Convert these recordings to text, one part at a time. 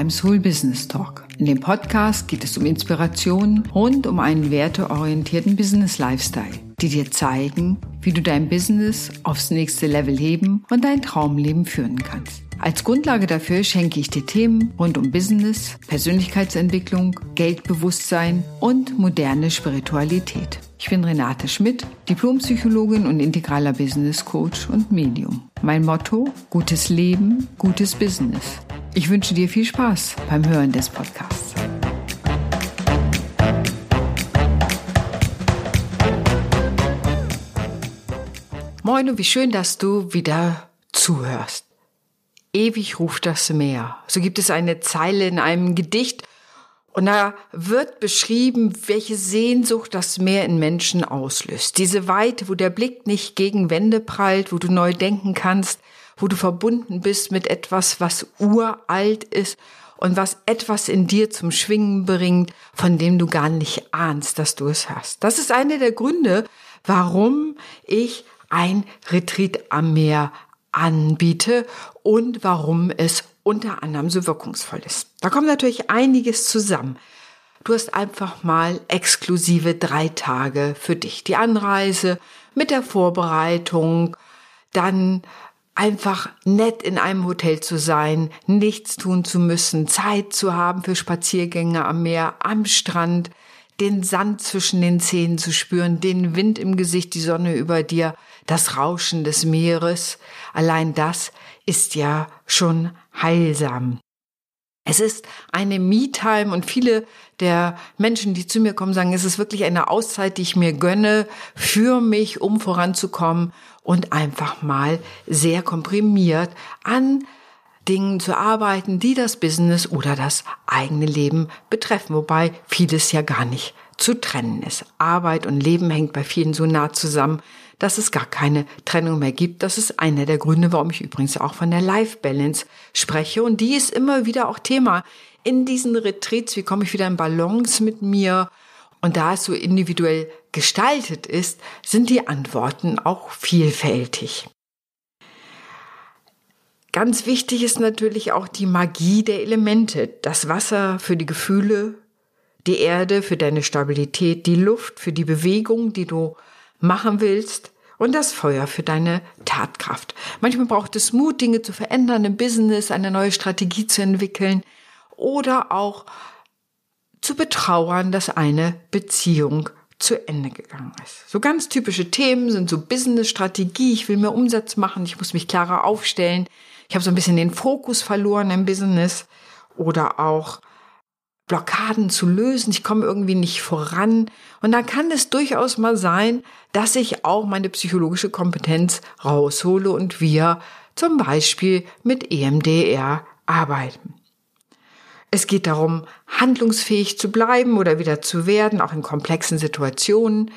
beim Soul Business Talk. In dem Podcast geht es um Inspiration rund um einen werteorientierten Business Lifestyle, die dir zeigen, wie du dein Business aufs nächste Level heben und dein Traumleben führen kannst. Als Grundlage dafür schenke ich dir Themen rund um Business, Persönlichkeitsentwicklung, Geldbewusstsein und moderne Spiritualität. Ich bin Renate Schmidt, Diplompsychologin und integraler Business Coach und Medium. Mein Motto, gutes Leben, gutes Business. Ich wünsche dir viel Spaß beim Hören des Podcasts. Moin und wie schön, dass du wieder zuhörst. Ewig ruft das Meer. So gibt es eine Zeile in einem Gedicht und da wird beschrieben, welche Sehnsucht das Meer in Menschen auslöst. Diese Weite, wo der Blick nicht gegen Wände prallt, wo du neu denken kannst, wo du verbunden bist mit etwas, was uralt ist und was etwas in dir zum Schwingen bringt, von dem du gar nicht ahnst, dass du es hast. Das ist einer der Gründe, warum ich ein Retreat am Meer anbiete und warum es unter anderem so wirkungsvoll ist. Da kommt natürlich einiges zusammen. Du hast einfach mal exklusive drei Tage für dich. Die Anreise mit der Vorbereitung, dann einfach nett in einem Hotel zu sein, nichts tun zu müssen, Zeit zu haben für Spaziergänge am Meer, am Strand, den Sand zwischen den Zähnen zu spüren, den Wind im Gesicht, die Sonne über dir, das Rauschen des Meeres. Allein das ist ja schon heilsam. Es ist eine Me-Time und viele der Menschen, die zu mir kommen, sagen, es ist wirklich eine Auszeit, die ich mir gönne für mich, um voranzukommen und einfach mal sehr komprimiert an Dingen zu arbeiten, die das Business oder das eigene Leben betreffen, wobei vieles ja gar nicht zu trennen ist. Arbeit und Leben hängt bei vielen so nah zusammen, dass es gar keine Trennung mehr gibt. Das ist einer der Gründe, warum ich übrigens auch von der Life Balance spreche. Und die ist immer wieder auch Thema in diesen Retreats. Wie komme ich wieder in Balance mit mir? Und da es so individuell gestaltet ist, sind die Antworten auch vielfältig. Ganz wichtig ist natürlich auch die Magie der Elemente. Das Wasser für die Gefühle, die Erde für deine Stabilität, die Luft für die Bewegung, die du machen willst und das Feuer für deine Tatkraft. Manchmal braucht es Mut, Dinge zu verändern im Business, eine neue Strategie zu entwickeln oder auch zu betrauern, dass eine Beziehung zu Ende gegangen ist. So ganz typische Themen sind so Business-Strategie, ich will mehr Umsatz machen, ich muss mich klarer aufstellen, ich habe so ein bisschen den Fokus verloren im Business oder auch Blockaden zu lösen, ich komme irgendwie nicht voran. Und dann kann es durchaus mal sein, dass ich auch meine psychologische Kompetenz raushole und wir zum Beispiel mit EMDR arbeiten. Es geht darum, handlungsfähig zu bleiben oder wieder zu werden, auch in komplexen Situationen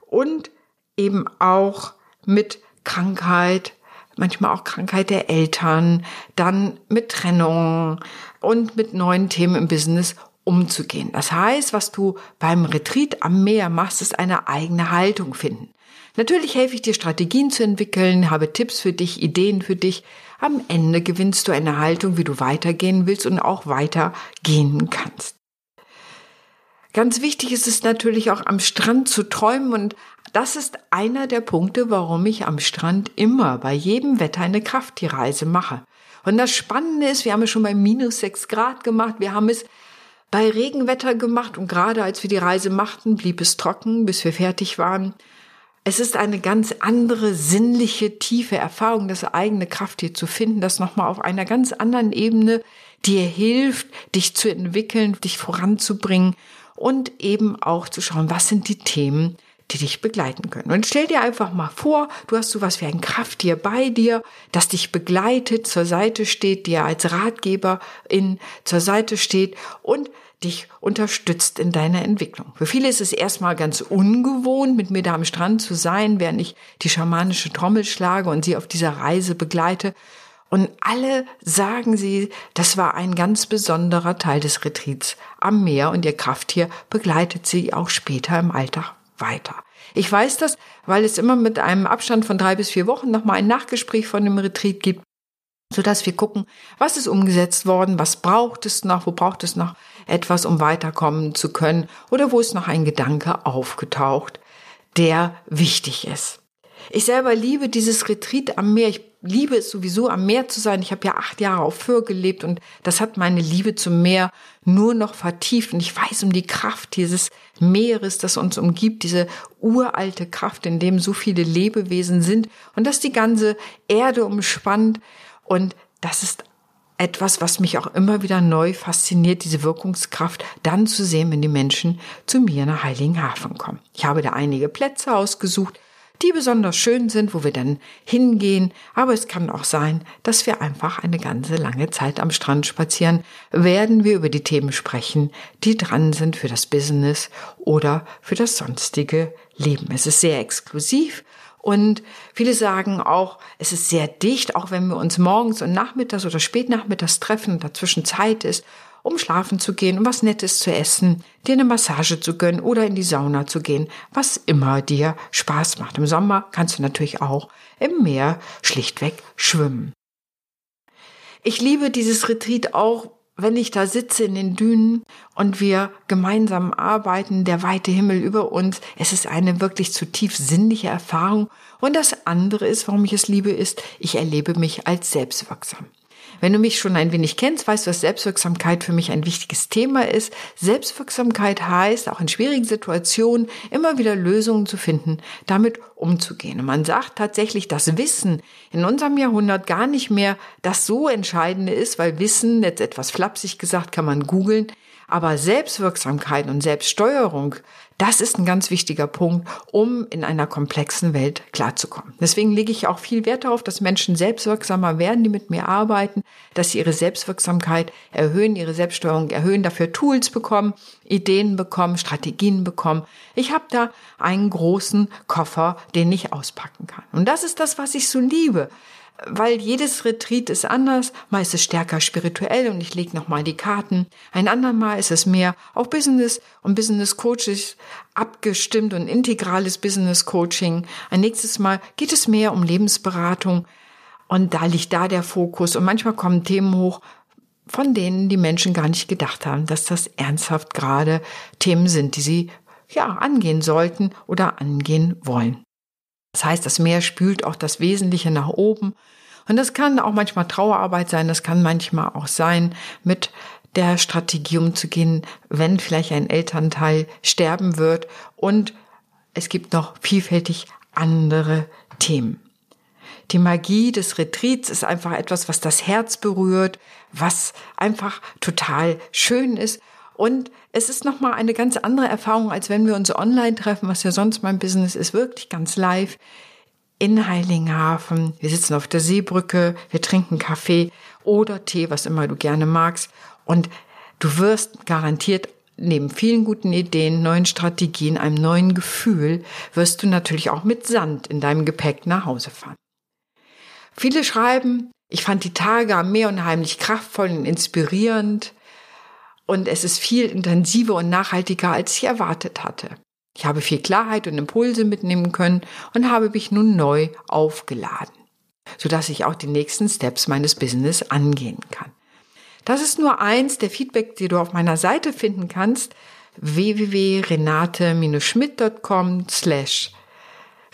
und eben auch mit Krankheit, manchmal auch Krankheit der Eltern, dann mit Trennung und mit neuen Themen im Business umzugehen. Das heißt, was du beim Retreat am Meer machst, ist eine eigene Haltung finden. Natürlich helfe ich dir, Strategien zu entwickeln, habe Tipps für dich, Ideen für dich. Am Ende gewinnst du eine Haltung, wie du weitergehen willst und auch weitergehen kannst. Ganz wichtig ist es natürlich auch am Strand zu träumen und das ist einer der Punkte, warum ich am Strand immer bei jedem Wetter eine Krafttierreise mache. Und das Spannende ist, wir haben es schon bei minus sechs Grad gemacht, wir haben es bei Regenwetter gemacht und gerade als wir die Reise machten, blieb es trocken, bis wir fertig waren. Es ist eine ganz andere sinnliche, tiefe Erfahrung, das eigene Kraft hier zu finden, das nochmal auf einer ganz anderen Ebene dir hilft, dich zu entwickeln, dich voranzubringen und eben auch zu schauen, was sind die Themen, die dich begleiten können. Und stell dir einfach mal vor, du hast sowas wie ein Krafttier bei dir, das dich begleitet, zur Seite steht, dir als Ratgeber in, zur Seite steht und dich unterstützt in deiner Entwicklung. Für viele ist es erstmal ganz ungewohnt, mit mir da am Strand zu sein, während ich die schamanische Trommel schlage und sie auf dieser Reise begleite. Und alle sagen sie, das war ein ganz besonderer Teil des Retreats am Meer und ihr Krafttier begleitet sie auch später im Alltag weiter. Ich weiß das, weil es immer mit einem Abstand von drei bis vier Wochen nochmal ein Nachgespräch von dem Retreat gibt sodass wir gucken, was ist umgesetzt worden, was braucht es noch, wo braucht es noch etwas, um weiterkommen zu können oder wo ist noch ein Gedanke aufgetaucht, der wichtig ist. Ich selber liebe dieses Retreat am Meer. Ich liebe es sowieso, am Meer zu sein. Ich habe ja acht Jahre auf Föhr gelebt und das hat meine Liebe zum Meer nur noch vertieft. Und ich weiß um die Kraft dieses Meeres, das uns umgibt, diese uralte Kraft, in dem so viele Lebewesen sind und das die ganze Erde umspannt. Und das ist etwas, was mich auch immer wieder neu fasziniert, diese Wirkungskraft dann zu sehen, wenn die Menschen zu mir nach Heiligenhafen kommen. Ich habe da einige Plätze ausgesucht, die besonders schön sind, wo wir dann hingehen. Aber es kann auch sein, dass wir einfach eine ganze lange Zeit am Strand spazieren, werden wir über die Themen sprechen, die dran sind für das Business oder für das sonstige Leben. Es ist sehr exklusiv und viele sagen auch, es ist sehr dicht, auch wenn wir uns morgens und nachmittags oder spätnachmittags treffen und dazwischen Zeit ist um schlafen zu gehen, um was Nettes zu essen, dir eine Massage zu gönnen oder in die Sauna zu gehen, was immer dir Spaß macht. Im Sommer kannst du natürlich auch im Meer schlichtweg schwimmen. Ich liebe dieses Retreat auch, wenn ich da sitze in den Dünen und wir gemeinsam arbeiten, der weite Himmel über uns. Es ist eine wirklich zutiefst sinnliche Erfahrung. Und das andere ist, warum ich es liebe, ist, ich erlebe mich als selbstwirksam. Wenn du mich schon ein wenig kennst, weißt du, dass Selbstwirksamkeit für mich ein wichtiges Thema ist. Selbstwirksamkeit heißt, auch in schwierigen Situationen immer wieder Lösungen zu finden, damit umzugehen. Und man sagt tatsächlich, dass Wissen in unserem Jahrhundert gar nicht mehr das so Entscheidende ist, weil Wissen, jetzt etwas flapsig gesagt, kann man googeln, aber Selbstwirksamkeit und Selbststeuerung, das ist ein ganz wichtiger Punkt, um in einer komplexen Welt klarzukommen. Deswegen lege ich auch viel Wert darauf, dass Menschen selbstwirksamer werden, die mit mir arbeiten, dass sie ihre Selbstwirksamkeit erhöhen, ihre Selbststeuerung erhöhen, dafür Tools bekommen, Ideen bekommen, Strategien bekommen. Ich habe da einen großen Koffer, den ich auspacken kann. Und das ist das, was ich so liebe weil jedes Retreat ist anders. Mal ist es stärker spirituell und ich lege nochmal die Karten. Ein andermal ist es mehr auf Business und Business Coaches abgestimmt und integrales Business Coaching. Ein nächstes Mal geht es mehr um Lebensberatung und da liegt da der Fokus und manchmal kommen Themen hoch, von denen die Menschen gar nicht gedacht haben, dass das ernsthaft gerade Themen sind, die sie ja angehen sollten oder angehen wollen. Das heißt, das Meer spült auch das Wesentliche nach oben. Und das kann auch manchmal Trauerarbeit sein, das kann manchmal auch sein, mit der Strategie umzugehen, wenn vielleicht ein Elternteil sterben wird. Und es gibt noch vielfältig andere Themen. Die Magie des Retreats ist einfach etwas, was das Herz berührt, was einfach total schön ist und es ist nochmal eine ganz andere Erfahrung, als wenn wir uns online treffen, was ja sonst mein Business ist, wirklich ganz live in Heiligenhafen. Wir sitzen auf der Seebrücke, wir trinken Kaffee oder Tee, was immer du gerne magst. Und du wirst garantiert neben vielen guten Ideen, neuen Strategien, einem neuen Gefühl, wirst du natürlich auch mit Sand in deinem Gepäck nach Hause fahren. Viele schreiben, ich fand die Tage am Meer unheimlich kraftvoll und inspirierend und es ist viel intensiver und nachhaltiger, als ich erwartet hatte. Ich habe viel Klarheit und Impulse mitnehmen können und habe mich nun neu aufgeladen, sodass ich auch die nächsten Steps meines Business angehen kann. Das ist nur eins der Feedback, die du auf meiner Seite finden kannst, www.renate-schmidt.com slash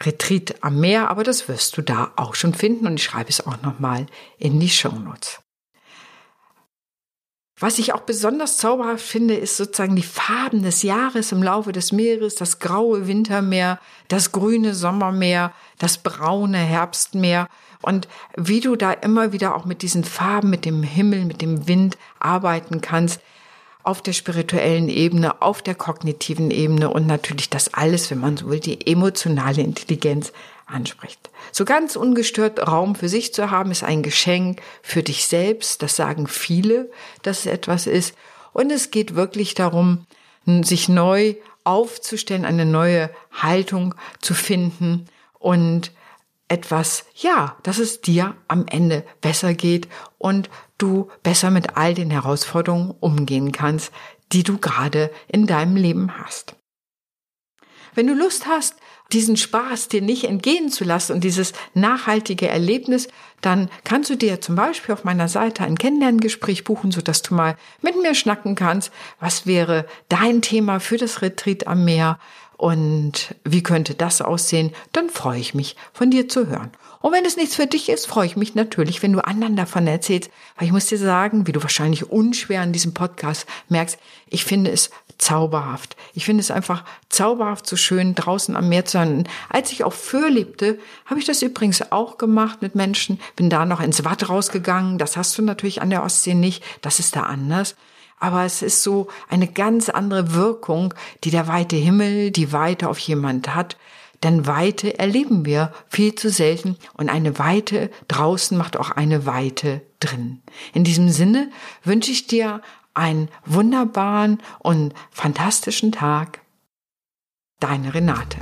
Retreat am Meer, aber das wirst du da auch schon finden und ich schreibe es auch nochmal in die Show Notes. Was ich auch besonders zauberhaft finde, ist sozusagen die Farben des Jahres im Laufe des Meeres, das graue Wintermeer, das grüne Sommermeer, das braune Herbstmeer. Und wie du da immer wieder auch mit diesen Farben, mit dem Himmel, mit dem Wind arbeiten kannst auf der spirituellen Ebene, auf der kognitiven Ebene und natürlich das alles, wenn man so will, die emotionale Intelligenz anspricht. So ganz ungestört Raum für sich zu haben, ist ein Geschenk für dich selbst. Das sagen viele, dass es etwas ist. Und es geht wirklich darum, sich neu aufzustellen, eine neue Haltung zu finden und etwas, ja, dass es dir am Ende besser geht und du besser mit all den Herausforderungen umgehen kannst, die du gerade in deinem Leben hast. Wenn du Lust hast, diesen Spaß dir nicht entgehen zu lassen und dieses nachhaltige Erlebnis, dann kannst du dir zum Beispiel auf meiner Seite ein Kennenlerngespräch buchen, sodass du mal mit mir schnacken kannst. Was wäre dein Thema für das Retreat am Meer? Und wie könnte das aussehen? Dann freue ich mich, von dir zu hören. Und wenn es nichts für dich ist, freue ich mich natürlich, wenn du anderen davon erzählst. Weil ich muss dir sagen, wie du wahrscheinlich unschwer an diesem Podcast merkst, ich finde es zauberhaft. Ich finde es einfach zauberhaft so schön, draußen am Meer zu sein. Als ich auf Föhr lebte, habe ich das übrigens auch gemacht mit Menschen. Bin da noch ins Watt rausgegangen. Das hast du natürlich an der Ostsee nicht. Das ist da anders. Aber es ist so eine ganz andere Wirkung, die der weite Himmel, die Weite auf jemand hat. Denn Weite erleben wir viel zu selten und eine Weite draußen macht auch eine Weite drin. In diesem Sinne wünsche ich dir einen wunderbaren und fantastischen Tag. Deine Renate.